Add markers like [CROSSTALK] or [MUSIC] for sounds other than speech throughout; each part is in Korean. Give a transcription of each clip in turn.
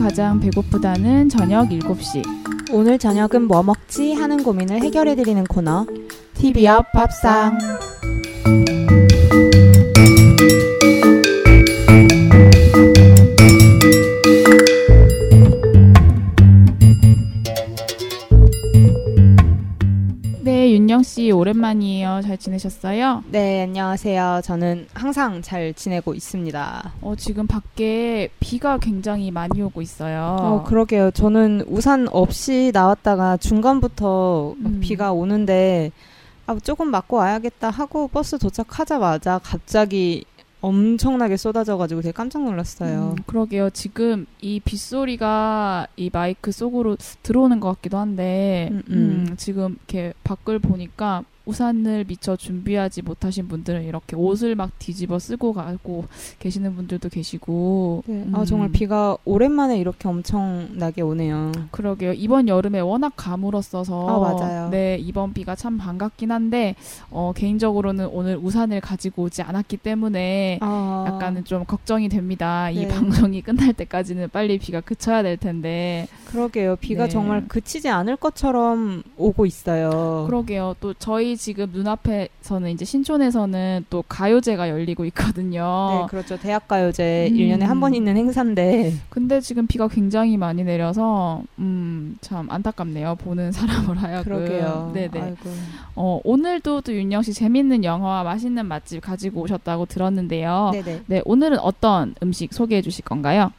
가장 배고프다는 저녁 7시. 오늘 저녁은 뭐 먹지 하는 고민을 해결해드리는 코너 TV 옆 밥상. 지내셨어요? 네 안녕하세요 저는 항상 잘 지내고 있습니다 어, 지금 밖에 비가 굉장히 많이 오고 있어요. 어 그러게요 저는 우산 없이 나왔다가 중간부터 음. 비가 오는데 아 조금 맞고 와야겠다 하고 버스 도착하자마자 갑자기 엄청나게 쏟아져가지고 되게 깜짝 놀랐어요 음, 그러게요. 지금 이 빗소리가 이 마이크 속으로 들어오는 것 같기도 한데, 음, 음, 음. 지금 이렇게 밖을 보니까 우산을 미처 준비하지 못하신 분들은 이렇게 옷을 막 뒤집어 쓰고 가고 계시는 분들도 계시고. 네. 음, 아 정말 비가 오랜만에 이렇게 엄청나게 오네요 그러게요. 이번 여름에 워낙 가물었어서. 아, 맞아요. 네, 이번 비가 참 반갑긴 한데, 어, 개인적으로는 오늘 우산을 가지고 오지 않았기 때문에 아, 약간은 좀 걱정이 됩니다. 이 네. 방송이 끝날 때까지는 빨리 비가 그쳐야 될 텐데. 그러게요 비가 네. 정말 그치지 않을 것처럼 오고 있어요 그러게요. 또 저희 지금 눈앞에서는 이제 신촌에서는 또 가요제가 열리고 있거든요. 네, 그렇죠. 대학 가요제 음. 1년에 한 번 있는 행사인데 근데 지금 비가 굉장히 많이 내려서 음, 참 안타깝네요. 보는 [LAUGHS] 사람을 하여금. 그러게요. 네네. 아이고. 어, 오늘도 또 윤영 씨 재밌는 영화와 맛있는 맛집 가지고 오셨다고 들었는데요. 네네. 네, 오늘은 어떤 음식 소개해 주실 건가요?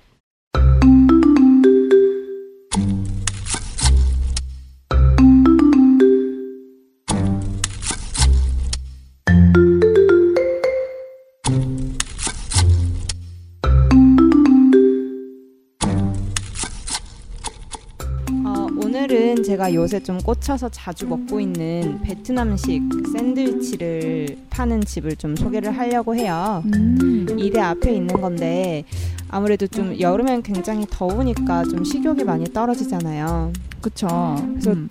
제가 요새 좀 꽂혀서 자주 먹고 있는 베트남식 샌드위치를 파는 집을 좀 소개를 하려고 해요. 음. 이대 앞에 있는 건데 아무래도 좀 여름엔 굉장히 더우니까 좀 식욕이 많이 떨어지잖아요. 그쵸. 그래서 음.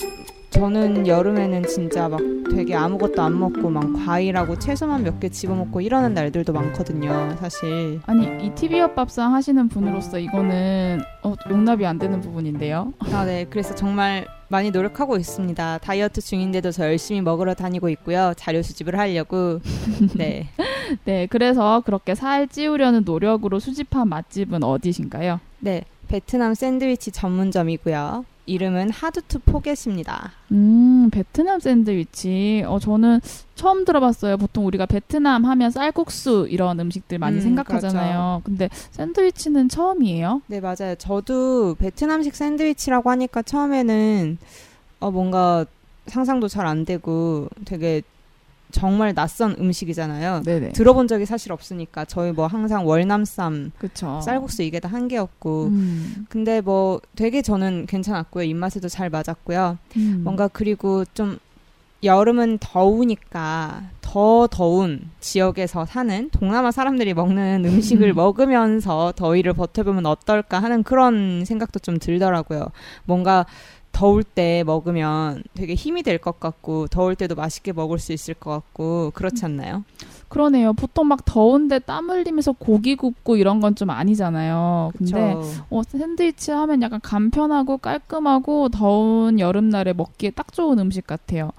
저는 여름에는 진짜 막 되게 아무것도 안 먹고 막 과일하고 채소만 몇 개 집어먹고 이러는 날들도 많거든요, 사실. 아니 이 TV 옆밥상 하시는 분으로서 이거는 어, 용납이 안 되는 부분인데요. 아, 네. 그래서 정말 많이 노력하고 있습니다. 다이어트 중인데도 저 열심히 먹으러 다니고 있고요. 자료 수집을 하려고. 네. [LAUGHS] 네, 그래서 그렇게 살 찌우려는 노력으로 수집한 맛집은 어디신가요? 네. 베트남 샌드위치 전문점이고요. 이름은 Hard to Forget입니다. 음, 베트남 샌드위치. 어, 저는 처음 들어봤어요. 보통 우리가 베트남 하면 쌀국수 이런 음식들 많이 음, 생각하잖아요. 근데 샌드위치는 처음이에요? 네, 맞아요. 저도 베트남식 샌드위치라고 하니까 처음에는 어, 뭔가 상상도 잘 안 되고 되게 정말 낯선 음식이잖아요. 네네. 들어본 적이 사실 없으니까 저희 뭐 항상 월남쌈, 그쵸. 쌀국수 이게 다 한계였고 음, 근데 뭐 되게 저는 괜찮았고요. 입맛에도 잘 맞았고요. 음. 뭔가 그리고 좀 여름은 더우니까 더 더운 지역에서 사는 동남아 사람들이 먹는 음식을 음. [LAUGHS] 먹으면서 더위를 버텨보면 어떨까 하는 그런 생각도 좀 들더라고요. 뭔가 더울 때 먹으면 되게 힘이 될 것 같고 더울 때도 맛있게 먹을 수 있을 것 같고 그렇지 않나요? 그러네요. 보통 막 더운데 땀 흘리면서 고기 굽고 이런 건 좀 아니잖아요. 근데 그쵸? 어, 샌드위치 하면 약간 간편하고 깔끔하고 더운 여름날에 먹기에 딱 좋은 음식 같아요.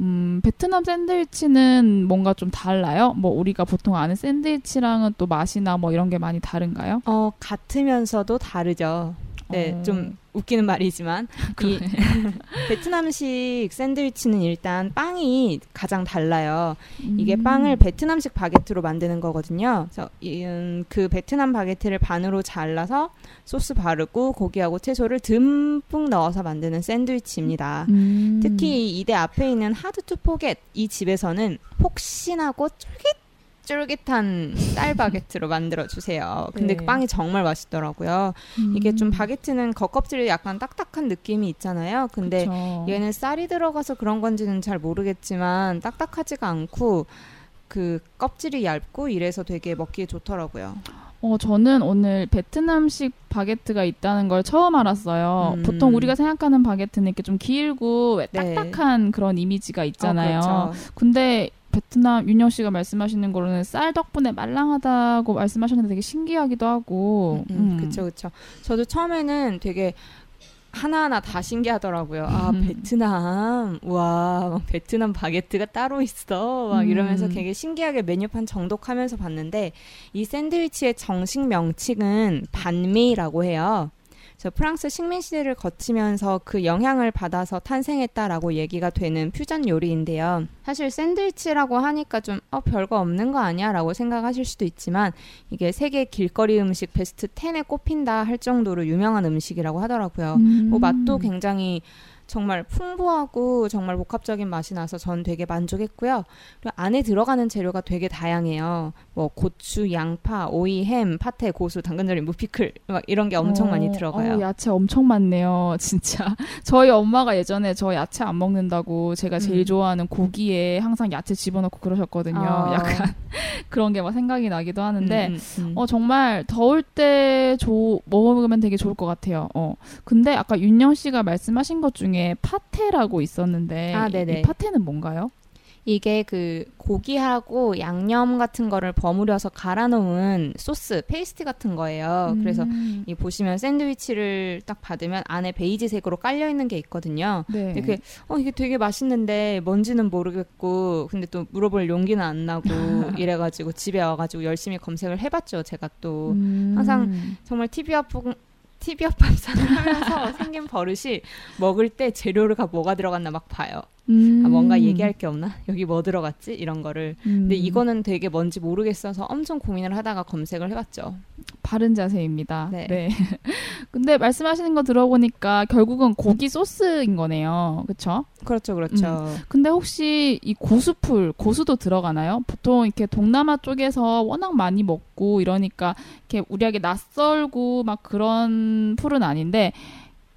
음, 베트남 샌드위치는 뭔가 좀 달라요? 뭐 우리가 보통 아는 샌드위치랑은 또 맛이나 뭐 이런 게 많이 다른가요? 어 같으면서도 다르죠. 네, 어, 좀 웃기는 말이지만 [LAUGHS] 이 [LAUGHS] 베트남식 샌드위치는 일단 빵이 가장 달라요. 이게 음, 빵을 베트남식 바게트로 만드는 거거든요. 그래서 그 베트남 바게트를 반으로 잘라서 소스 바르고 고기하고 채소를 듬뿍 넣어서 만드는 샌드위치입니다. 음, 특히 이대 앞에 있는 Hard to Forget 이 집에서는 폭신하고 쫄깃 쫄깃한 쌀 바게트로 만들어 주세요. 근데 네. 그 빵이 정말 맛있더라고요. 이게 좀 음, 바게트는 겉껍질이 약간 딱딱한 느낌이 있잖아요. 근데 그쵸. 얘는 쌀이 들어가서 그런 건지는 잘 모르겠지만 딱딱하지가 않고 그 껍질이 얇고 이래서 되게 먹기에 좋더라고요. 어, 저는 오늘 베트남식 바게트가 있다는 걸 처음 알았어요. 음. 보통 우리가 생각하는 바게트는 이렇게 좀 길고 왜 네. 딱딱한 그런 이미지가 있잖아요. 어, 그렇죠. 근데 베트남 윤영 씨가 말씀하시는 거로는 쌀 덕분에 말랑하다고 말씀하셨는데 되게 신기하기도 하고. 음, 음, 그쵸. 저도 처음에는 되게 하나하나 다 신기하더라고요. 아, 음. 베트남. 와, 막 베트남 바게트가 따로 있어. 막 음. 이러면서 되게 신기하게 메뉴판 정독하면서 봤는데 이 샌드위치의 정식 명칭은 반미라고 해요. 그래서 프랑스 식민 시대를 거치면서 그 영향을 받아서 탄생했다라고 얘기가 되는 퓨전 요리인데요. 사실 샌드위치라고 하니까 좀 어, 별거 없는 거 아니야라고 생각하실 수도 있지만 이게 세계 길거리 음식 베스트 10에 꼽힌다 할 정도로 유명한 음식이라고 하더라고요. 음. 뭐 맛도 굉장히 정말 풍부하고 정말 복합적인 맛이 나서 전 되게 만족했고요. 그리고 안에 들어가는 재료가 되게 다양해요. 뭐 고추, 양파, 오이, 햄, 파테, 고수, 당근절임, 무피클 막 이런 게 엄청 어, 많이 들어가요. 어, 야채 엄청 많네요, [LAUGHS] 진짜. 저희 엄마가 예전에 저 야채 안 먹는다고 제가 제일 음. 좋아하는 고기에 항상 야채 집어넣고 그러셨거든요. 어. 약간 [LAUGHS] 그런 게 막 생각이 나기도 하는데 음, 음, 음. 어 정말 더울 때 조, 먹으면 되게 좋을 것 같아요. 어 근데 아까 윤영 씨가 말씀하신 것 중에 파테라고 있었는데 아, 이- 파테는 뭔가요? 이게 그 고기하고 양념 같은 거를 버무려서 갈아 놓은 소스, 페이스트 같은 거예요. 그래서 음, 이 보시면 샌드위치를 딱 받으면 안에 베이지색으로 깔려 있는 게 있거든요. 네. 이렇게 어 이게 되게 맛있는데 뭔지는 모르겠고 근데 또 물어볼 용기는 안 나고 [LAUGHS] 이래 가지고 집에 와 가지고 열심히 검색을 해 봤죠. 제가 또 음. 항상 정말 TV 앞 TV 앞 밥상을 하면서 [LAUGHS] 생긴 버릇이 먹을 때 재료가 뭐가 들어갔나 막 봐요. 음. 아, 뭔가 얘기할 게 없나? 여기 뭐 들어갔지? 이런 거를. 음. 근데 이거는 되게 뭔지 모르겠어서 엄청 고민을 하다가 검색을 해봤죠. 바른 자세입니다. 네. 네. [LAUGHS] 근데 말씀하시는 거 들어보니까 결국은 고기 소스인 거네요. 그렇죠? 그렇죠, 그렇죠. 근데 혹시 이 고수풀, 고수도 들어가나요? 보통 이렇게 동남아 쪽에서 워낙 많이 먹고 이러니까 이렇게 우리에게 낯설고 막 그런 풀은 아닌데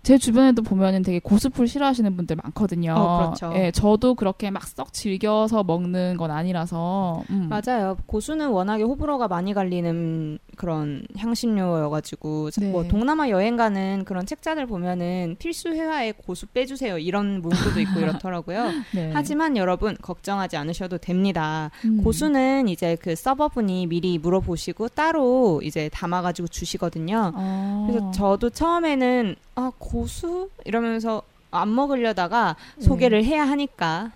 제 주변에도 보면은 되게 고수풀 싫어하시는 분들 많거든요. 어, 그렇죠. 예, 저도 그렇게 막 썩 즐겨서 먹는 건 아니라서. 음. 맞아요. 고수는 워낙에 호불호가 많이 갈리는 그런 향신료여가지고 네. 뭐 동남아 여행 가는 그런 책자들 보면은 필수 회화에 고수 빼주세요 이런 문구도 있고 [LAUGHS] 이렇더라고요. 네. 하지만 여러분 걱정하지 않으셔도 됩니다. 음. 고수는 이제 그 서버분이 미리 물어보시고 따로 이제 담아가지고 주시거든요. 어. 그래서 저도 처음에는 아 고수 이러면서 안 먹으려다가 네. 소개를 해야 하니까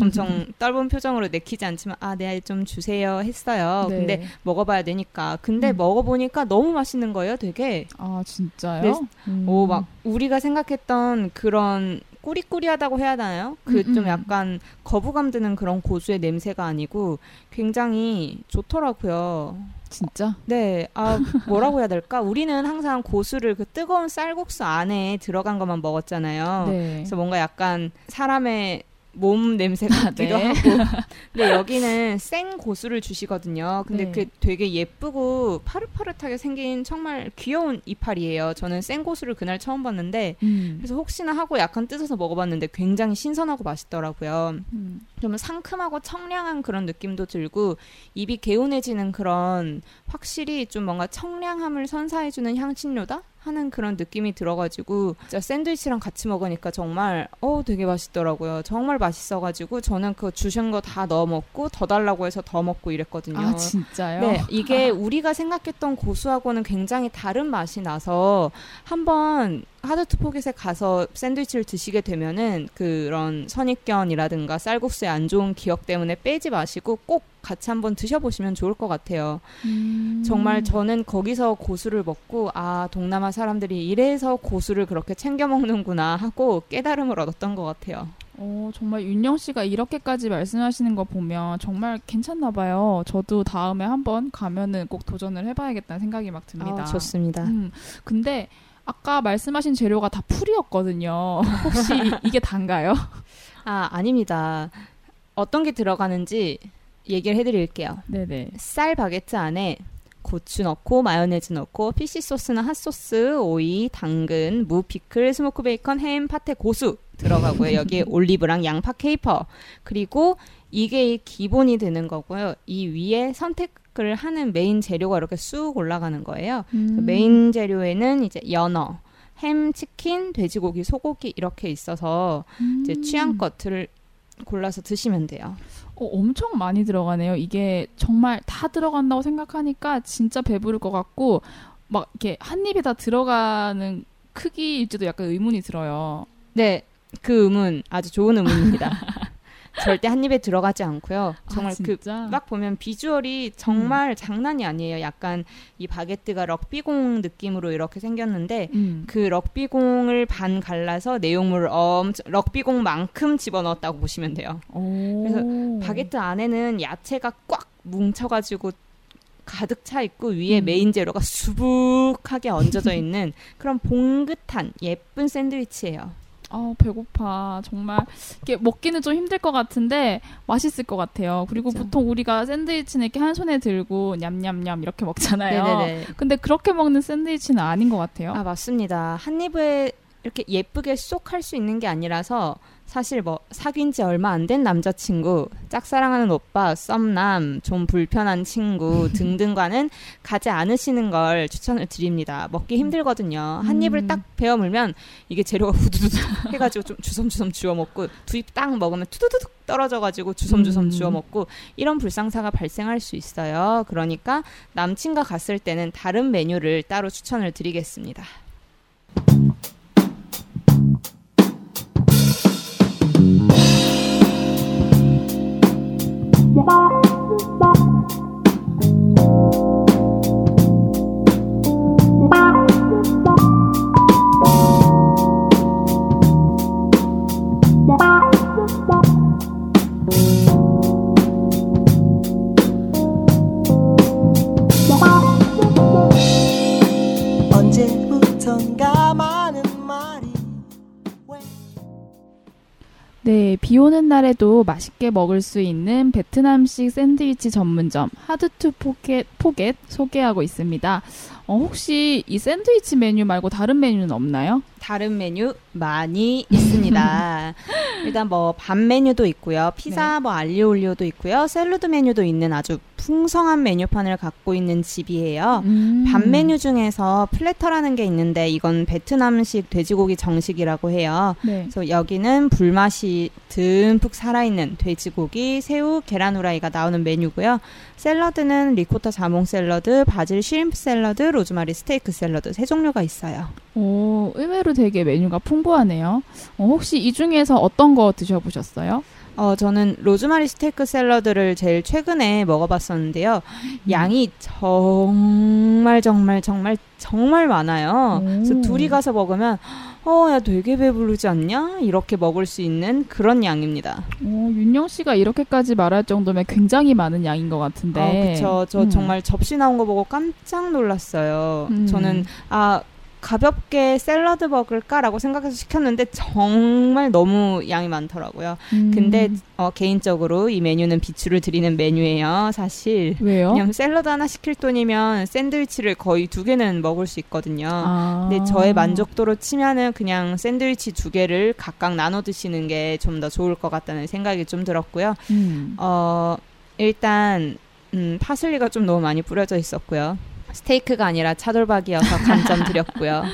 엄청 [LAUGHS] 떫은 표정으로 내키지 않지만 아 네 좀 주세요 했어요. 네. 근데 먹어봐야 되니까 근데 음. 먹어보니까 너무 맛있는 거예요. 되게 아 진짜요? 네. 음. 오막 우리가 생각했던 그런 꾸리꾸리하다고 해야 하나요? 그 음, 좀 음. 약간 거부감 드는 그런 고수의 냄새가 아니고 굉장히 좋더라고요. 진짜? 네, 아 뭐라고 해야 될까? 우리는 항상 고수를 그 뜨거운 쌀국수 안에 들어간 것만 먹었잖아요. 네. 그래서 뭔가 약간 사람의 몸 냄새 같기도 네. 하고. [LAUGHS] 근데 여기는 생 고수를 주시거든요. 근데 네. 그 되게 예쁘고 파릇파릇하게 생긴 정말 귀여운 이파리예요. 저는 생 고수를 그날 처음 봤는데 음. 그래서 혹시나 하고 약간 뜯어서 먹어봤는데 굉장히 신선하고 맛있더라고요. 음. 좀 상큼하고 청량한 그런 느낌도 들고 입이 개운해지는 그런 확실히 좀 뭔가 청량함을 선사해주는 향신료다 하는 그런 느낌이 들어가지고 진짜 샌드위치랑 같이 먹으니까 정말 어 되게 맛있더라고요. 정말 맛있어가지고 저는 그 주신 거 다 넣어 먹고 더 달라고 해서 더 먹고 이랬거든요. 아 진짜요? 네, 이게 우리가 생각했던 고수하고는 굉장히 다른 맛이 나서 한번 하드트 포켓에 가서 샌드위치를 드시게 되면은 그런 선입견이라든가 쌀국수의 안 좋은 기억 때문에 빼지 마시고 꼭 같이 한번 드셔보시면 좋을 것 같아요. 음. 정말 저는 거기서 고수를 먹고 아 동남아 사람들이 이래서 고수를 그렇게 챙겨 먹는구나 하고 깨달음을 얻었던 것 같아요. 어, 정말 윤영 씨가 이렇게까지 말씀하시는 거 보면 정말 괜찮나 봐요. 저도 다음에 한번 가면은 꼭 도전을 해봐야겠다는 생각이 막 듭니다. 아, 좋습니다. 음, 근데 아까 말씀하신 재료가 다 풀이었거든요. [LAUGHS] 혹시 이게 단가요? 아 아닙니다. 어떤 게 들어가는지 얘기를 해드릴게요. 네네. 쌀 바게트 안에 고추 넣고 마요네즈 넣고 피시 소스나 핫 소스, 오이, 당근, 무, 피클, 스모크 베이컨, 햄, 파테, 고수 들어가고요. 여기에 [LAUGHS] 올리브랑 양파, 케이퍼 그리고 이게 기본이 되는 거고요. 이 위에 선택을 하는 메인 재료가 이렇게 쑥 올라가는 거예요. 음. 메인 재료에는 이제 연어, 햄, 치킨, 돼지고기, 소고기 이렇게 있어서 음. 이제 취향껏 들 골라서 드시면 돼요. 어, 엄청 많이 들어가네요. 이게 정말 다 들어간다고 생각하니까 진짜 배부를 것 같고 막 이렇게 한 입에 다 들어가는 크기일지도 약간 의문이 들어요. 네, 그 음은 아주 좋은 음입니다. [LAUGHS] 절대 한 입에 들어가지 않고요. 정말 아, 그 진짜? 딱 보면 비주얼이 정말 장난이 아니에요. 약간 이 바게트가 럭비공 느낌으로 이렇게 생겼는데 음. 그 럭비공을 반 갈라서 내용물을 엄청 럭비공만큼 집어넣었다고 보시면 돼요. 오. 바게트 안에는 야채가 꽉 뭉쳐가지고 가득 차 있고 위에 음. 메인 재료가 수북하게 얹어져 있는 그런 봉긋한 예쁜 샌드위치예요. 아 배고파 정말 이게 먹기는 좀 힘들 것 같은데 맛있을 것 같아요. 그리고 그쵸. 보통 우리가 샌드위치는 이렇게 한 손에 들고 냠냠냠 이렇게 먹잖아요. 네네네. 근데 그렇게 먹는 샌드위치는 아닌 것 같아요. 아 맞습니다. 한 입에 이렇게 예쁘게 쏙 할 수 있는 게 아니라서 사실 뭐 사귄 지 얼마 안 된 남자친구, 짝사랑하는 오빠, 썸남, 좀 불편한 친구 [LAUGHS] 등등과는 가지 않으시는 걸 추천을 드립니다. 먹기 힘들거든요. 한 음. 입을 딱 베어 물면 이게 재료가 후두두두 [LAUGHS] 해가지고 좀 주섬주섬 주워 먹고 두 입 딱 먹으면 투두두둑 떨어져가지고 주섬주섬 음. 주워 먹고 이런 불상사가 발생할 수 있어요. 그러니까 남친과 갔을 때는 다른 메뉴를 따로 추천을 드리겠습니다. Bye. 네, 비 오는 날에도 맛있게 먹을 수 있는 베트남식 샌드위치 전문점 Hard to Pocket, Forget 소개하고 있습니다. 어, 혹시 이 샌드위치 메뉴 말고 다른 메뉴는 없나요? 다른 메뉴 많이 있습니다. [LAUGHS] 일단 뭐 밥 메뉴도 있고요. 피자, 뭐 aglio olio도 있고요. 샐러드 메뉴도 있는 아주 풍성한 메뉴판을 갖고 있는 집이에요. 음. 밥 메뉴 중에서 platter라는 게 있는데 이건 베트남식 돼지고기 정식이라고 해요. 네. 그래서 여기는 불맛이 듬뿍 살아있는 돼지고기, 새우, 계란 후라이가 나오는 메뉴고요. 샐러드는 리코타 자몽 샐러드, 바질 shrimp 샐러드, 로즈마리 스테이크 샐러드 세 종류가 있어요. 오, 의외로 되게 메뉴가 풍부하네요. 어, 혹시 이 중에서 어떤 거 드셔보셨어요? 어, 저는 로즈마리 스테이크 샐러드를 제일 최근에 먹어봤었는데요. 양이 정말 정말 정말 정말 많아요. 그래서 오. 둘이 가서 먹으면 어, 야 되게 배부르지 않냐? 이렇게 먹을 수 있는 그런 양입니다. 오, 윤영 씨가 이렇게까지 말할 정도면 굉장히 많은 양인 것 같은데. 어, 그쵸. 저 음. 정말 접시 나온 거 보고 깜짝 놀랐어요. 음. 저는 아 가볍게 샐러드 먹을까라고 생각해서 시켰는데 정말 너무 양이 많더라고요. 음. 근데 어, 개인적으로 이 메뉴는 비추를 드리는 메뉴예요. 사실. 왜요? 그냥 샐러드 하나 시킬 돈이면 샌드위치를 거의 두 개는 먹을 수 있거든요. 아. 근데 저의 만족도로 치면은 그냥 샌드위치 두 개를 각각 나눠 드시는 게 좀 더 좋을 것 같다는 생각이 좀 들었고요. 음. 어, 일단 음, 파슬리가 좀 너무 많이 뿌려져 있었고요. 스테이크가 아니라 차돌박이어서 감점 드렸고요.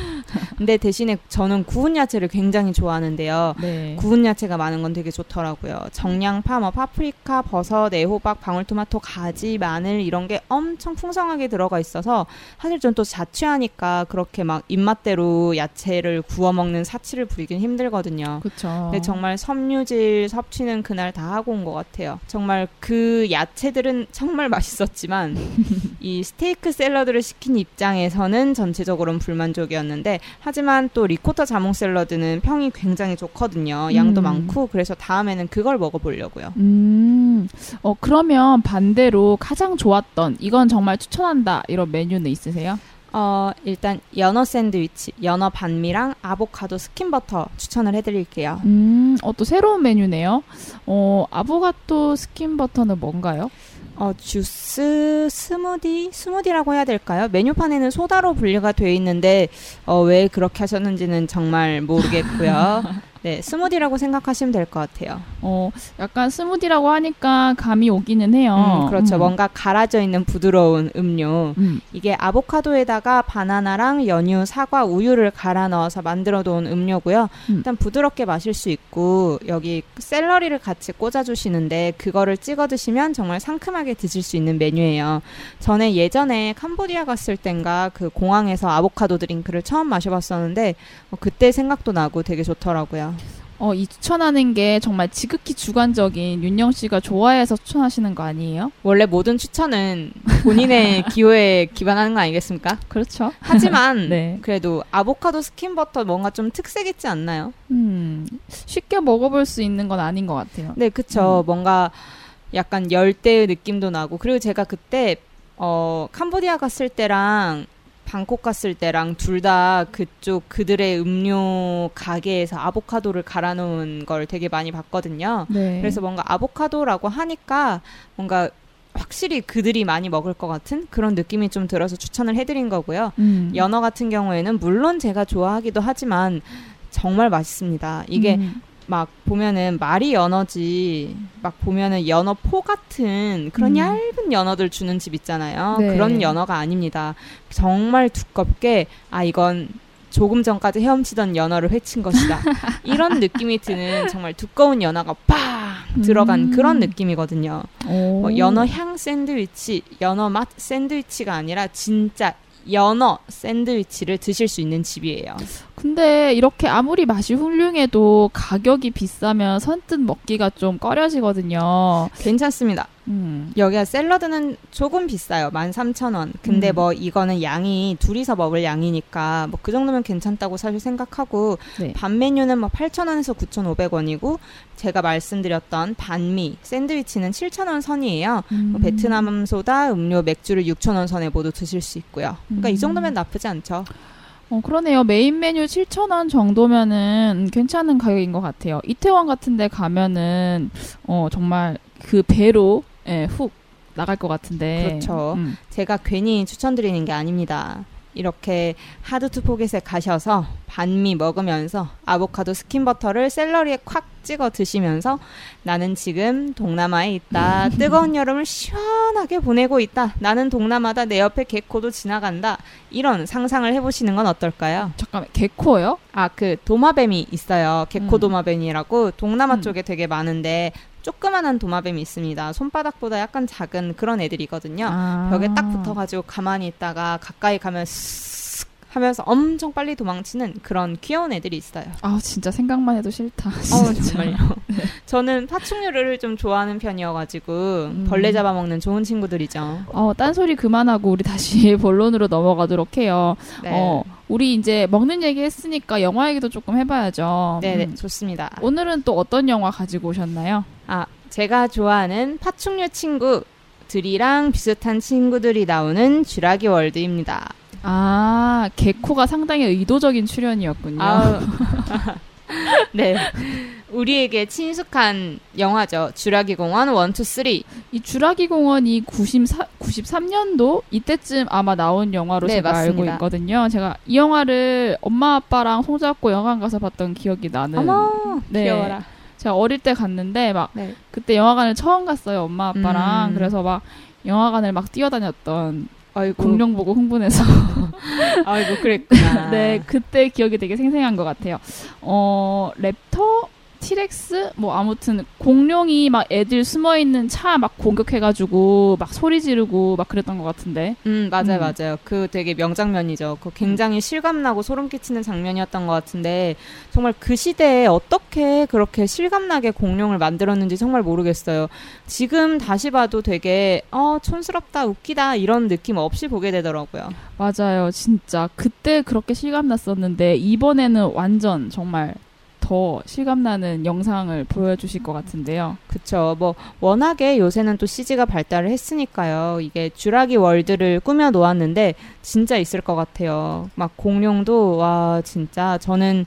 근데 대신에 저는 구운 야채를 굉장히 좋아하는데요. 네. 구운 야채가 많은 건 되게 좋더라고요. 정량파, 뭐 파프리카, 버섯, 애호박, 방울토마토, 가지, 마늘 이런 게 엄청 풍성하게 들어가 있어서 사실 전 또 자취하니까 그렇게 막 입맛대로 야채를 구워 먹는 사치를 부리긴 힘들거든요. 그쵸. 근데 정말 섬유질 섭취는 그날 다 하고 온 것 같아요. 정말 그 야채들은 정말 [LAUGHS] 맛있었지만 이 스테이크 샐러드 를 시킨 입장에서는 전체적으로는 불만족이었는데 하지만 또 리코타 자몽 샐러드는 평이 굉장히 좋거든요. 양도 음. 많고 그래서 다음에는 그걸 먹어보려고요. 음, 어, 그러면 반대로 가장 좋았던, 이건 정말 추천한다, 이런 메뉴는 있으세요? 어, 일단 연어 샌드위치, 연어 반미랑 아보카도 skin butter 추천을 해드릴게요. 음, 어, 또 새로운 메뉴네요. 어, 아보카도 skin butter는 뭔가요? 어, 주스, 스무디, 스무디라고 해야 될까요? 메뉴판에는 소다로 분류가 돼 있는데 어, 왜 그렇게 하셨는지는 정말 모르겠고요. [LAUGHS] 네, 스무디라고 생각하시면 될 것 같아요. 어, 약간 스무디라고 하니까 감이 오기는 해요. 음, 그렇죠. 음. 뭔가 갈아져 있는 부드러운 음료. 음. 이게 아보카도에다가 바나나랑 연유, 사과, 우유를 갈아 넣어서 만들어 놓은 음료고요. 음. 일단 부드럽게 마실 수 있고 여기 샐러리를 같이 꽂아 주시는데 그거를 찍어 드시면 정말 상큼하게 드실 수 있는 메뉴예요. 전에 예전에 캄보디아 갔을 땐가 그 공항에서 아보카도 드링크를 처음 마셔봤었는데 어, 그때 생각도 나고 되게 좋더라고요. 어, 이 추천하는 게 정말 지극히 주관적인 윤영 씨가 좋아해서 추천하시는 거 아니에요? 원래 모든 추천은 본인의 [LAUGHS] 기호에 기반하는 거 아니겠습니까? 그렇죠. 하지만 [LAUGHS] 네. 그래도 아보카도 skin butter 뭔가 좀 특색 있지 않나요? 음, 쉽게 먹어볼 수 있는 건 아닌 것 같아요. 네, 그쵸. 음. 뭔가 약간 열대의 느낌도 나고 그리고 제가 그때 어 캄보디아 갔을 때랑 방콕 갔을 때랑 둘 다 그쪽 그들의 음료 가게에서 아보카도를 갈아 놓은 걸 되게 많이 봤거든요. 네. 그래서 뭔가 아보카도라고 하니까 뭔가 확실히 그들이 많이 먹을 것 같은 그런 느낌이 좀 들어서 추천을 해드린 거고요. 음. 연어 같은 경우에는 물론 제가 좋아하기도 하지만 정말 맛있습니다. 이게 음. 막 보면은 말이 연어지 막 보면은 연어 포 같은 그런 음. 얇은 연어들 주는 집 있잖아요. 네. 그런 연어가 아닙니다. 정말 두껍게 아 이건 조금 전까지 헤엄치던 연어를 회친 것이다. [LAUGHS] 이런 느낌이 드는 정말 두꺼운 연어가 빡 들어간 음. 그런 느낌이거든요. 오. 뭐 연어 향 샌드위치, 연어 맛 샌드위치가 아니라 진짜 연어 샌드위치를 드실 수 있는 집이에요. 근데 이렇게 아무리 맛이 훌륭해도 가격이 비싸면 선뜻 먹기가 좀 꺼려지거든요. 괜찮습니다. 음. 여기가 샐러드는 조금 비싸요. 13,000원. 근데 음. 뭐 이거는 양이 둘이서 먹을 양이니까 뭐 그 정도면 괜찮다고 사실 생각하고 네. 반 메뉴는 뭐 8,000원에서 9,500원이고 제가 말씀드렸던 반미 샌드위치는 7,000원 선이에요. 음. 뭐 베트남 소다, 음료, 맥주를 6,000원 선에 모두 드실 수 있고요. 그러니까 이 음. 정도면 나쁘지 않죠. 어, 그러네요. 메인 메뉴 7,000원 정도면은 괜찮은 가격인 것 같아요. 이태원 같은 데 가면은, 어, 정말 그 배로, 예, 훅 나갈 것 같은데. 그렇죠. 음. 제가 괜히 추천드리는 게 아닙니다. 이렇게 하드 투 포켓에 가셔서 반미 먹으면서 아보카도 skin butter를 샐러리에 콱 찍어 드시면서 나는 지금 동남아에 있다. [LAUGHS] 뜨거운 여름을 시원하게 보내고 있다. 나는 동남아다. 내 옆에 gecko도 지나간다. 이런 상상을 해보시는 건 어떨까요? 잠깐만, 개코요? 아, 그 도마뱀이 있어요. 개코 음. 도마뱀이라고 동남아 음. 쪽에 되게 많은데 조그만한 도마뱀이 있습니다. 손바닥보다 약간 작은 그런 애들이거든요. 아. 벽에 딱 붙어가지고 가만히 있다가 가까이 가면 쓱 하면서 엄청 빨리 도망치는 그런 귀여운 애들이 있어요. 아, 진짜 생각만 해도 싫다. 어. 정말요. [LAUGHS] 저는 파충류를 좀 좋아하는 편이어가지고 음. 벌레 잡아먹는 좋은 친구들이죠. 어, 딴소리 그만하고 우리 다시 [LAUGHS] 본론으로 넘어가도록 해요. 네. 어, 우리 이제 먹는 얘기 했으니까 영화 얘기도 조금 해봐야죠. 네네, 음. 좋습니다. 오늘은 또 어떤 영화 가지고 오셨나요? 아, 제가 좋아하는 파충류 친구들이랑 비슷한 친구들이 나오는 쥐라기 월드입니다. 아, 개코가 상당히 의도적인 출연이었군요. 아우. [LAUGHS] [LAUGHS] 네. 우리에게 친숙한 영화죠. 쥐라기 공원 1, 2, 3. 이 주라기 공원이 94, 93년도 이때쯤 아마 나온 영화로 네, 제가 알고 맞습니다. 있거든요. 제가 이 영화를 엄마 아빠랑 손잡고 영화관 가서 봤던 기억이 나는. 어머, 네. 귀여워라. 제가 어릴 때 갔는데 막 네. 그때 영화관을 처음 갔어요. 엄마 아빠랑 음. 그래서 막 영화관을 막 뛰어다녔던 아이고, 공룡 보고 흥분해서 [LAUGHS] 아이고, 그랬구나. 네 그때 기억이 되게 생생한 것 같아요. 어 랩터 티렉스 뭐 아무튼 공룡이 막 애들 숨어 있는 차 막 공격해가지고 막 소리 지르고 막 그랬던 것 같은데. 음, 맞아요, 음. 맞아요. 그 되게 명장면이죠. 그 굉장히 실감나고 소름 끼치는 장면이었던 것 같은데, 정말 그 시대에 어떻게 그렇게 실감나게 공룡을 만들었는지 정말 모르겠어요. 지금 다시 봐도 되게, 어, 촌스럽다, 웃기다, 이런 느낌 없이 보게 되더라고요. 맞아요, 진짜 그때 그렇게 실감 났었는데 이번에는 완전 정말 더 실감 나는 영상을 보여주실 것 같은데요. 그쵸. 뭐, 워낙에 요새는 또 CG가 발달을 했으니까요. 이게 쥐라기 월드를 꾸며 놓았는데, 진짜 있을 것 같아요. 막 공룡도, 와, 진짜. 저는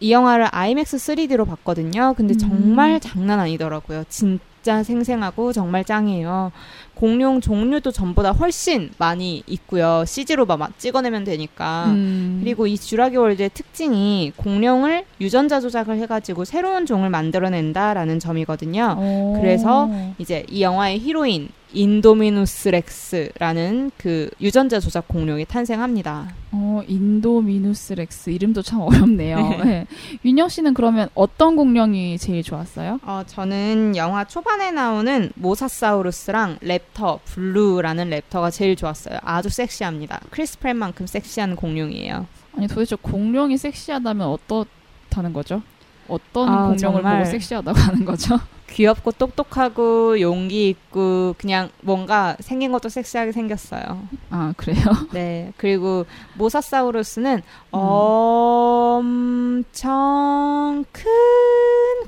이 영화를 IMAX 3D로 봤거든요. 근데 음. 정말 장난 아니더라고요. 진짜 생생하고 정말 짱이에요. 공룡 종류도 전보다 훨씬 많이 있고요. CG로 막 찍어내면 되니까. 음. 그리고 이 쥬라기 월드의 특징이 공룡을 유전자 조작을 해가지고 새로운 종을 만들어낸다라는 점이거든요. 어. 그래서 이제 이 영화의 히로인 인도미누스 렉스라는 그 유전자 조작 공룡이 탄생합니다. 어, 인도미누스 렉스 이름도 참 어렵네요. 네. 네. 윤영 씨는 그러면 어떤 공룡이 제일 좋았어요? 어, 저는 영화 초반에 나오는 모사사우루스랑 raptor 블루라는 raptor가 제일 좋았어요. 아주 섹시합니다. 크리스 프랫만큼 섹시한 공룡이에요. 아니 도대체 공룡이 섹시하다면 어떻다는 거죠? 어떤 아, 공룡을. 보고 섹시하다고 하는 거죠? [LAUGHS] 귀엽고 똑똑하고 용기 있고 그냥 뭔가 생긴 것도 섹시하게 생겼어요. 아 그래요? [LAUGHS] 네. 그리고 모사사우루스는 음. 엄청 큰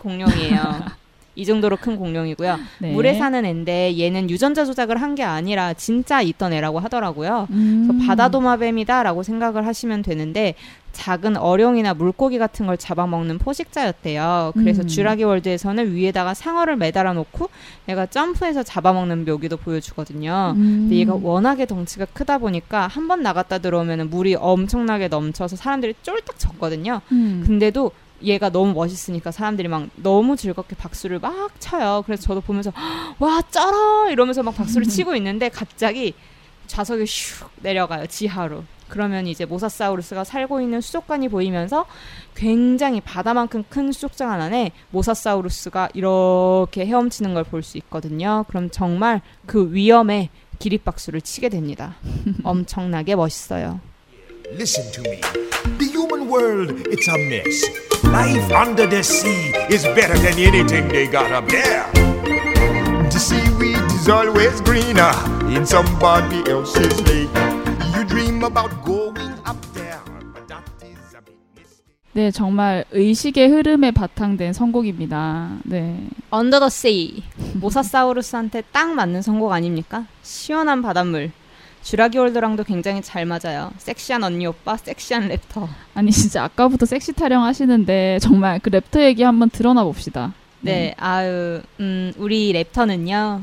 공룡이에요. [LAUGHS] 이 정도로 큰 공룡이고요. 네. 물에 사는 애인데 얘는 유전자 조작을 한 게 아니라 진짜 있던 애라고 하더라고요. 음. 그래서 바다 도마뱀이다라고 생각을 하시면 되는데 작은 어룡이나 물고기 같은 걸 잡아먹는 포식자였대요. 그래서 음. 쥐라기 월드에서는 위에다가 상어를 매달아 놓고 얘가 점프해서 잡아먹는 묘기도 보여주거든요. 음. 근데 얘가 워낙에 덩치가 크다 보니까 한 번 나갔다 들어오면 물이 엄청나게 넘쳐서 사람들이 쫄딱 졌거든요. 음. 근데도 얘가 너무 멋있으니까 사람들이 막 너무 즐겁게 박수를 막 쳐요. 그래서 저도 보면서 와 쩔어 이러면서 막 박수를 [LAUGHS] 치고 있는데 갑자기 좌석이 슉 내려가요 지하로. 그러면 이제 모사사우루스가 살고 있는 수족관이 보이면서 굉장히 바다만큼 큰 수족관 안에 모사사우루스가 이렇게 헤엄치는 걸 볼 수 있거든요. 그럼 정말 그 위험에 기립박수를 치게 됩니다. [LAUGHS] 엄청나게 멋있어요. Listen to me. The world, it's a mess. Life under the sea is better than anything they got up there. The seaweed is always greener in somebody else's lake. You dream about going up there, but that is a big mistake. 네 정말 의식의 흐름에 바탕된 선곡입니다. 네. Under the Sea. 모사사우루스한테 딱 맞는 선곡 아닙니까? 시원한 바닷물. 쥬라기 월드랑도 굉장히 잘 맞아요. 섹시한 언니 오빠, 섹시한 raptor. 아니 진짜 아까부터 섹시 타령 하시는데 정말 그 raptor 얘기 한번 들어나 봅시다. 네, 아유, 음, 우리 raptor는요.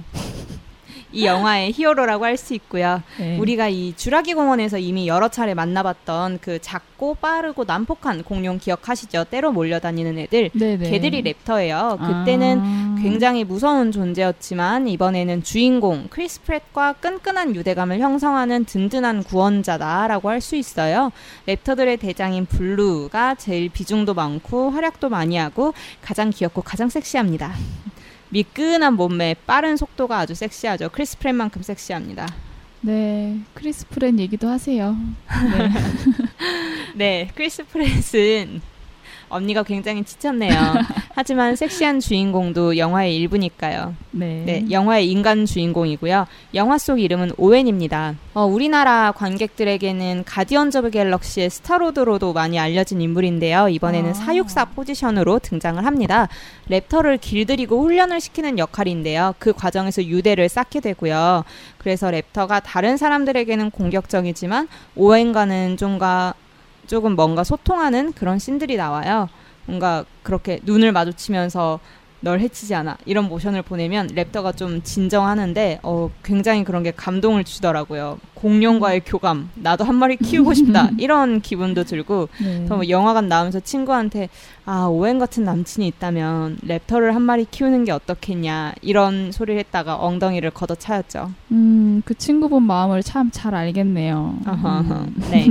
이 영화의 히어로라고 할 수 있고요. 네. 우리가 이 쥬라기 공원에서 이미 여러 차례 만나봤던 그 작고 빠르고 난폭한 공룡 기억하시죠? 떼로 몰려다니는 애들. 네네. 걔들이 raptor예요. 그때는 아. 굉장히 무서운 존재였지만 이번에는 주인공 크리스 프랫과 끈끈한 유대감을 형성하는 든든한 구원자다라고 할 수 있어요. raptor들의 대장인 블루가 제일 비중도 많고 활약도 많이 하고 가장 귀엽고 가장 섹시합니다. 미끈한 몸매, 빠른 속도가 아주 섹시하죠. 크리스 프랫만큼 섹시합니다. 네 크리스 프랫 얘기도 하세요. 네, [LAUGHS] 크리스 프랫은 [LAUGHS] 언니가 굉장히 지쳤네요. 하지만 섹시한 주인공도 영화의 일부니까요. 네. 네, 영화의 인간 주인공이고요. 영화 속 이름은 오웬입니다. 어, 우리나라 관객들에게는 Guardians of Galaxy의 Star-Lord로도 많이 알려진 인물인데요. 이번에는 아. 사육사 포지션으로 등장을 합니다. 랩터를 길들이고 훈련을 시키는 역할인데요. 그 과정에서 유대를 쌓게 되고요. 그래서 랩터가 다른 사람들에게는 공격적이지만 오웬과는 좀가 조금 뭔가 소통하는 그런 씬들이 나와요. 뭔가 그렇게 눈을 마주치면서 널 해치지 않아 이런 모션을 보내면 랩터가 좀 진정하는데 어 굉장히 그런 게 감동을 주더라고요. 공룡과의 교감 나도 한 마리 키우고 싶다 [LAUGHS] 이런 기분도 들고 네. 또 영화관 나오면서 친구한테 아 오웬 같은 남친이 있다면 랩터를 한 마리 키우는 게 어떻겠냐 이런 소리를 했다가 엉덩이를 걷어차였죠. 음, 그 친구분 마음을 참 잘 알겠네요. 어허허. 음. 네.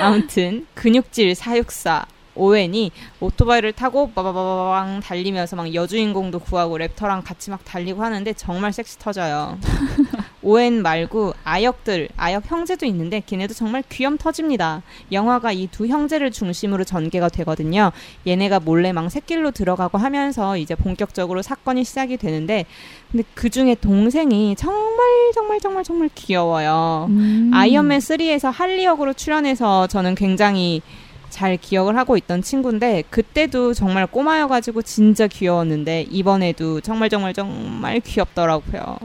아무튼 근육질 사육사 오웬이 오토바이를 타고 빠바바바방 달리면서 막 여주인공도 구하고 랩터랑 같이 막 달리고 하는데 정말 섹시 터져요. [LAUGHS] 오웬 말고 아역들, 아역 형제도 있는데 걔네도 정말 귀염 터집니다. 영화가 이 두 형제를 중심으로 전개가 되거든요. 얘네가 몰래 막 새길로 들어가고 하면서 이제 본격적으로 사건이 시작이 되는데 근데 그 중에 동생이 정말 정말 정말 정말 귀여워요. 음. 아이언맨 3에서 할리 역으로 출연해서 저는 굉장히 잘 기억을 하고 있던 친구인데 그때도 정말 꼬마여가지고 진짜 귀여웠는데 이번에도 정말 정말 정말 귀엽더라고요.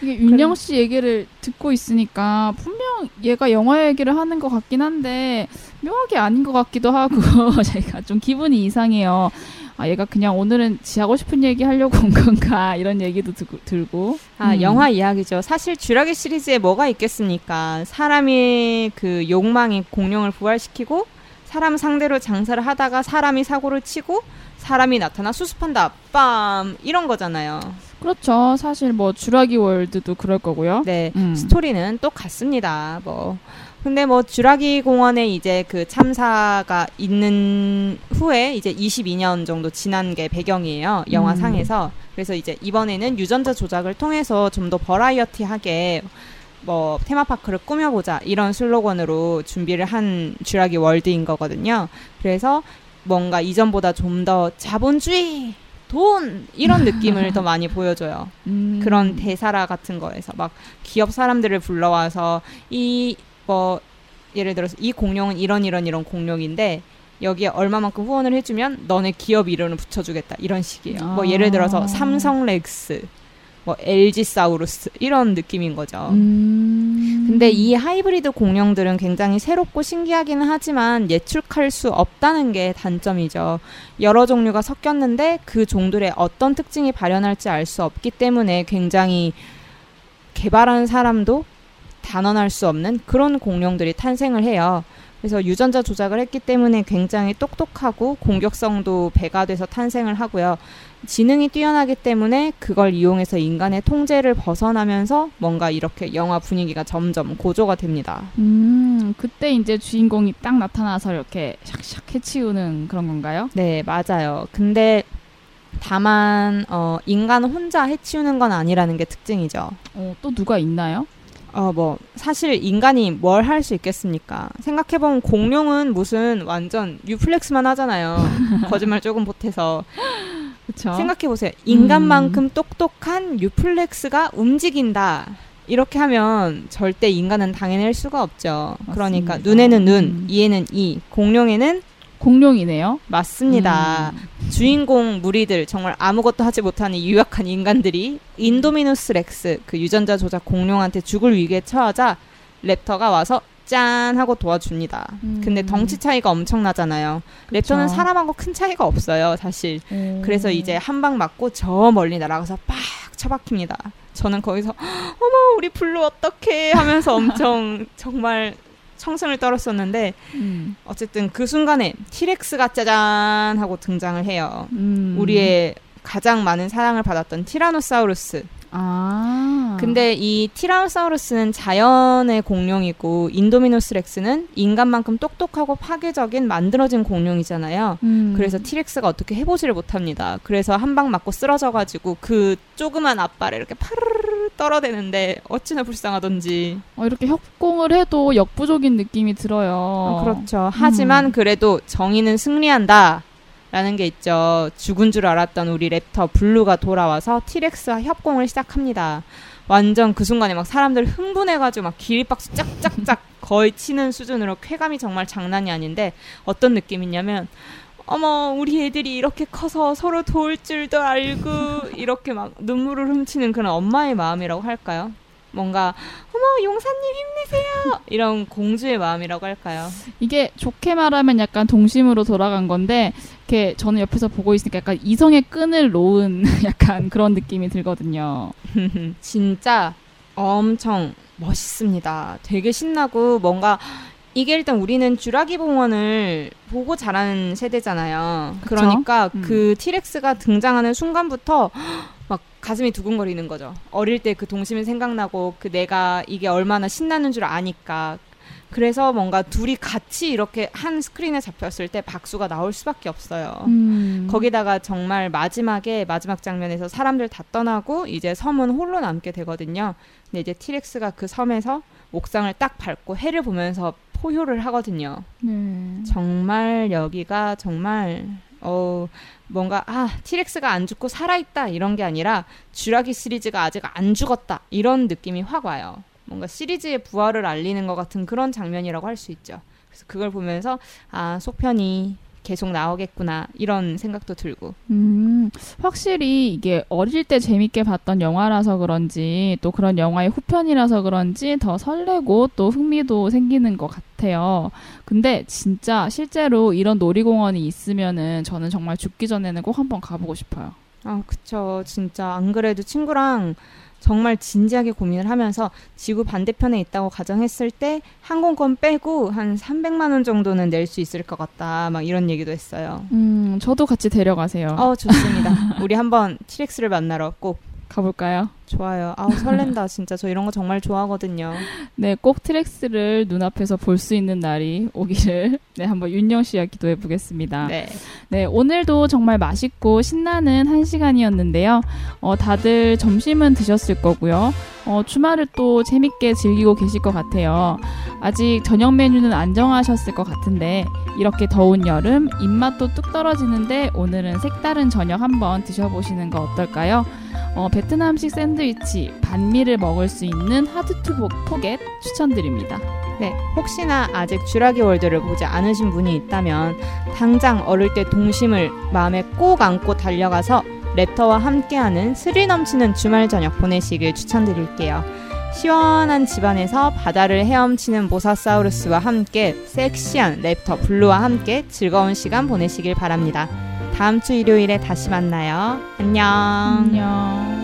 이게 윤영 씨 얘기를 듣고 있으니까 분명 얘가 영화 얘기를 하는 것 같긴 한데 묘하게 아닌 것 같기도 하고 [LAUGHS] 제가 좀 기분이 이상해요. 아 얘가 그냥 오늘은 지 하고 싶은 얘기 하려고 온 건가 이런 얘기도 들, 들고 아, 음. 영화 이야기죠. 사실 쥐라기 시리즈에 뭐가 있겠습니까? 사람이 그 욕망이 공룡을 부활시키고 사람 상대로 장사를 하다가 사람이 사고를 치고 사람이 나타나 수습한다. 빰 이런 거잖아요. 그렇죠 사실 뭐 주라기 월드도 그럴 거고요 네. 음. 스토리는 똑같습니다. 뭐 근데 뭐 쥐라기 공원에 이제 그 참사가 있는 후에 이제 22년 정도 지난 게 배경이에요. 영화상에서. 그래서 이제 이번에는 유전자 조작을 통해서 좀 더 버라이어티하게 뭐 테마파크를 꾸며보자 이런 슬로건으로 준비를 한 쥐라기 월드인 거거든요. 그래서 뭔가 이전보다 좀 더 자본주의 돈 이런 느낌을 더 많이 [LAUGHS] 보여줘요. 음. 그런 대사라 같은 거에서 막 기업 사람들을 불러와서 이 뭐 예를 들어서 이 공룡은 이런 이런 이런 공룡인데 여기에 얼마만큼 후원을 해주면 너네 기업 이름을 붙여주겠다 이런 식이에요. 뭐 예를 들어서 아. 삼성 렉스, 뭐 LG 사우루스 이런 느낌인 거죠. 음. 근데 이 하이브리드 공룡들은 굉장히 새롭고 신기하기는 하지만 예측할 수 없다는 게 단점이죠. 여러 종류가 섞였는데 그 종들의 어떤 특징이 발현할지 알 수 없기 때문에 굉장히 개발한 사람도 단언할 수 없는 그런 공룡들이 탄생을 해요. 그래서 유전자 조작을 했기 때문에 굉장히 똑똑하고 공격성도 배가 돼서 탄생을 하고요. 지능이 뛰어나기 때문에 그걸 이용해서 인간의 통제를 벗어나면서 뭔가 이렇게 영화 분위기가 점점 고조가 됩니다. 음, 그때 이제 주인공이 딱 나타나서 이렇게 샥샥 해치우는 그런 건가요? 네, 맞아요. 근데 다만 어, 인간 혼자 해치우는 건 아니라는 게 특징이죠. 어, 또 누가 있나요? 어, 뭐, 사실 인간이 뭘 할 수 있겠습니까? 생각해보면 공룡은 무슨 완전 유플렉스만 하잖아요. [LAUGHS] 거짓말 조금 보태서. 그렇죠. 생각해보세요. 인간만큼 똑똑한 유플렉스가 움직인다. 이렇게 하면 절대 인간은 당해낼 수가 없죠. 그러니까 맞습니다. 눈에는 눈, 음. 이에는 이, 공룡에는 공룡이네요. 맞습니다. 음. 주인공 무리들 정말 아무것도 하지 못하는 유약한 인간들이 인도미누스 렉스 그 유전자 조작 공룡한테 죽을 위기에 처하자 랩터가 와서 짠 하고 도와줍니다. 음. 근데 덩치 차이가 엄청나잖아요. 랩터는 그쵸. 사람하고 큰 차이가 없어요, 사실. 오. 그래서 이제 한 방 맞고 저 멀리 날아가서 빡 처박힙니다. 저는 거기서 어머 우리 블루 어떡해 하면서 엄청 [LAUGHS] 정말 청승을 떨었었는데 음. 어쨌든 그 순간에 티렉스가 짜잔 하고 등장을 해요. 음. 우리의 가장 많은 사랑을 받았던 티라노사우루스. 아. 근데 이 티라노사우루스는 자연의 공룡이고 인도미누스 렉스는 인간만큼 똑똑하고 파괴적인 만들어진 공룡이잖아요. 음. 그래서 티렉스가 어떻게 해보지를 못합니다. 그래서 한 방 맞고 쓰러져가지고 그 조그만 앞발에 이렇게 파르르 떨어대는데 어찌나 불쌍하던지. 어, 이렇게 협공을 해도 역부족인 느낌이 들어요. 어, 그렇죠. 하지만 그래도 정의는 승리한다. 라는 게 있죠. 죽은 줄 알았던 우리 랩터 블루가 돌아와서 티렉스와 협공을 시작합니다. 완전 그 순간에 막 사람들 흥분해가지고 막 기립박수 짝짝짝 거의 치는 수준으로 쾌감이 정말 장난이 아닌데 어떤 느낌이냐면 어머 우리 애들이 이렇게 커서 서로 도울 줄도 알고 이렇게 막 눈물을 훔치는 그런 엄마의 마음이라고 할까요? 뭔가 어머 용사님 힘내세요 이런 공주의 마음이라고 할까요? 이게 좋게 말하면 약간 동심으로 돌아간 건데, 이렇게 저는 옆에서 보고 있으니까 약간 이성의 끈을 놓은 [LAUGHS] 약간 그런 느낌이 들거든요. [LAUGHS] 진짜 엄청 멋있습니다. 되게 신나고 뭔가 이게 일단 우리는 쥐라기 봉원을 보고 자란 세대잖아요. 그쵸? 그러니까 음. 그 티렉스가 등장하는 순간부터 막 가슴이 두근거리는 거죠. 어릴 때 그 동심이 생각나고 그 내가 이게 얼마나 신나는 줄 아니까. 그래서 뭔가 둘이 같이 이렇게 한 스크린에 잡혔을 때 박수가 나올 수밖에 없어요. 음. 거기다가 정말 마지막에 마지막 장면에서 사람들 다 떠나고 이제 섬은 홀로 남게 되거든요. 근데 이제 티렉스가 그 섬에서 옥상을 딱 밟고 해를 보면서 포효를 하거든요. 네. 정말 여기가 정말 어 뭔가 아 티렉스가 안 죽고 살아있다 이런 게 아니라 쥐라기 시리즈가 아직 안 죽었다 이런 느낌이 확 와요. 뭔가 시리즈의 부활을 알리는 것 같은 그런 장면이라고 할 수 있죠. 그래서 그걸 보면서 아 속편이 계속 나오겠구나 이런 생각도 들고 음. 음, 확실히 이게 어릴 때 재밌게 봤던 영화라서 그런지 또 그런 영화의 후편이라서 그런지 더 설레고 또 흥미도 생기는 것 같아요. 근데 진짜 실제로 이런 놀이공원이 있으면은 저는 정말 죽기 전에는 꼭 한번 가보고 싶어요. 아, 그쵸. 진짜 안 그래도 친구랑 정말 진지하게 고민을 하면서 지구 반대편에 있다고 가정했을 때 항공권 빼고 한 300만 원 정도는 낼 수 있을 것 같다. 막 이런 얘기도 했어요. 음, 저도 같이 데려가세요. 어, 좋습니다. 우리 한번 티렉스를 만나러 꼭 가볼까요? 좋아요. 아우, 설렌다. 진짜 저 이런 거 정말 좋아하거든요. 네, 꼭 트렉스를 눈앞에서 볼 수 있는 날이 오기를 네, 한번 윤영 씨와 기도해 보겠습니다. 네. 네, 오늘도 정말 맛있고 신나는 한 시간이었는데요. 어, 다들 점심은 드셨을 거고요. 어, 주말을 또 재밌게 즐기고 계실 것 같아요. 아직 저녁 메뉴는 안 정하셨을 것 같은데 이렇게 더운 여름 입맛도 뚝 떨어지는데 오늘은 색다른 저녁 한번 드셔보시는 거 어떨까요? 어, 베트남식 샌드위치 반미를 먹을 수 있는 하드투 포겟 추천드립니다. 네, 혹시나 아직 쥐라기 월드를 보지 않으신 분이 있다면 당장 어릴 때 동심을 마음에 꼭 안고 달려가서 랩터와 함께하는 스릴 넘치는 주말 저녁 보내시길 추천드릴게요. 시원한 집안에서 바다를 헤엄치는 모사사우루스와 함께 섹시한 랩터 블루와 함께 즐거운 시간 보내시길 바랍니다. 다음 주 일요일에 다시 만나요. 안녕. 안녕.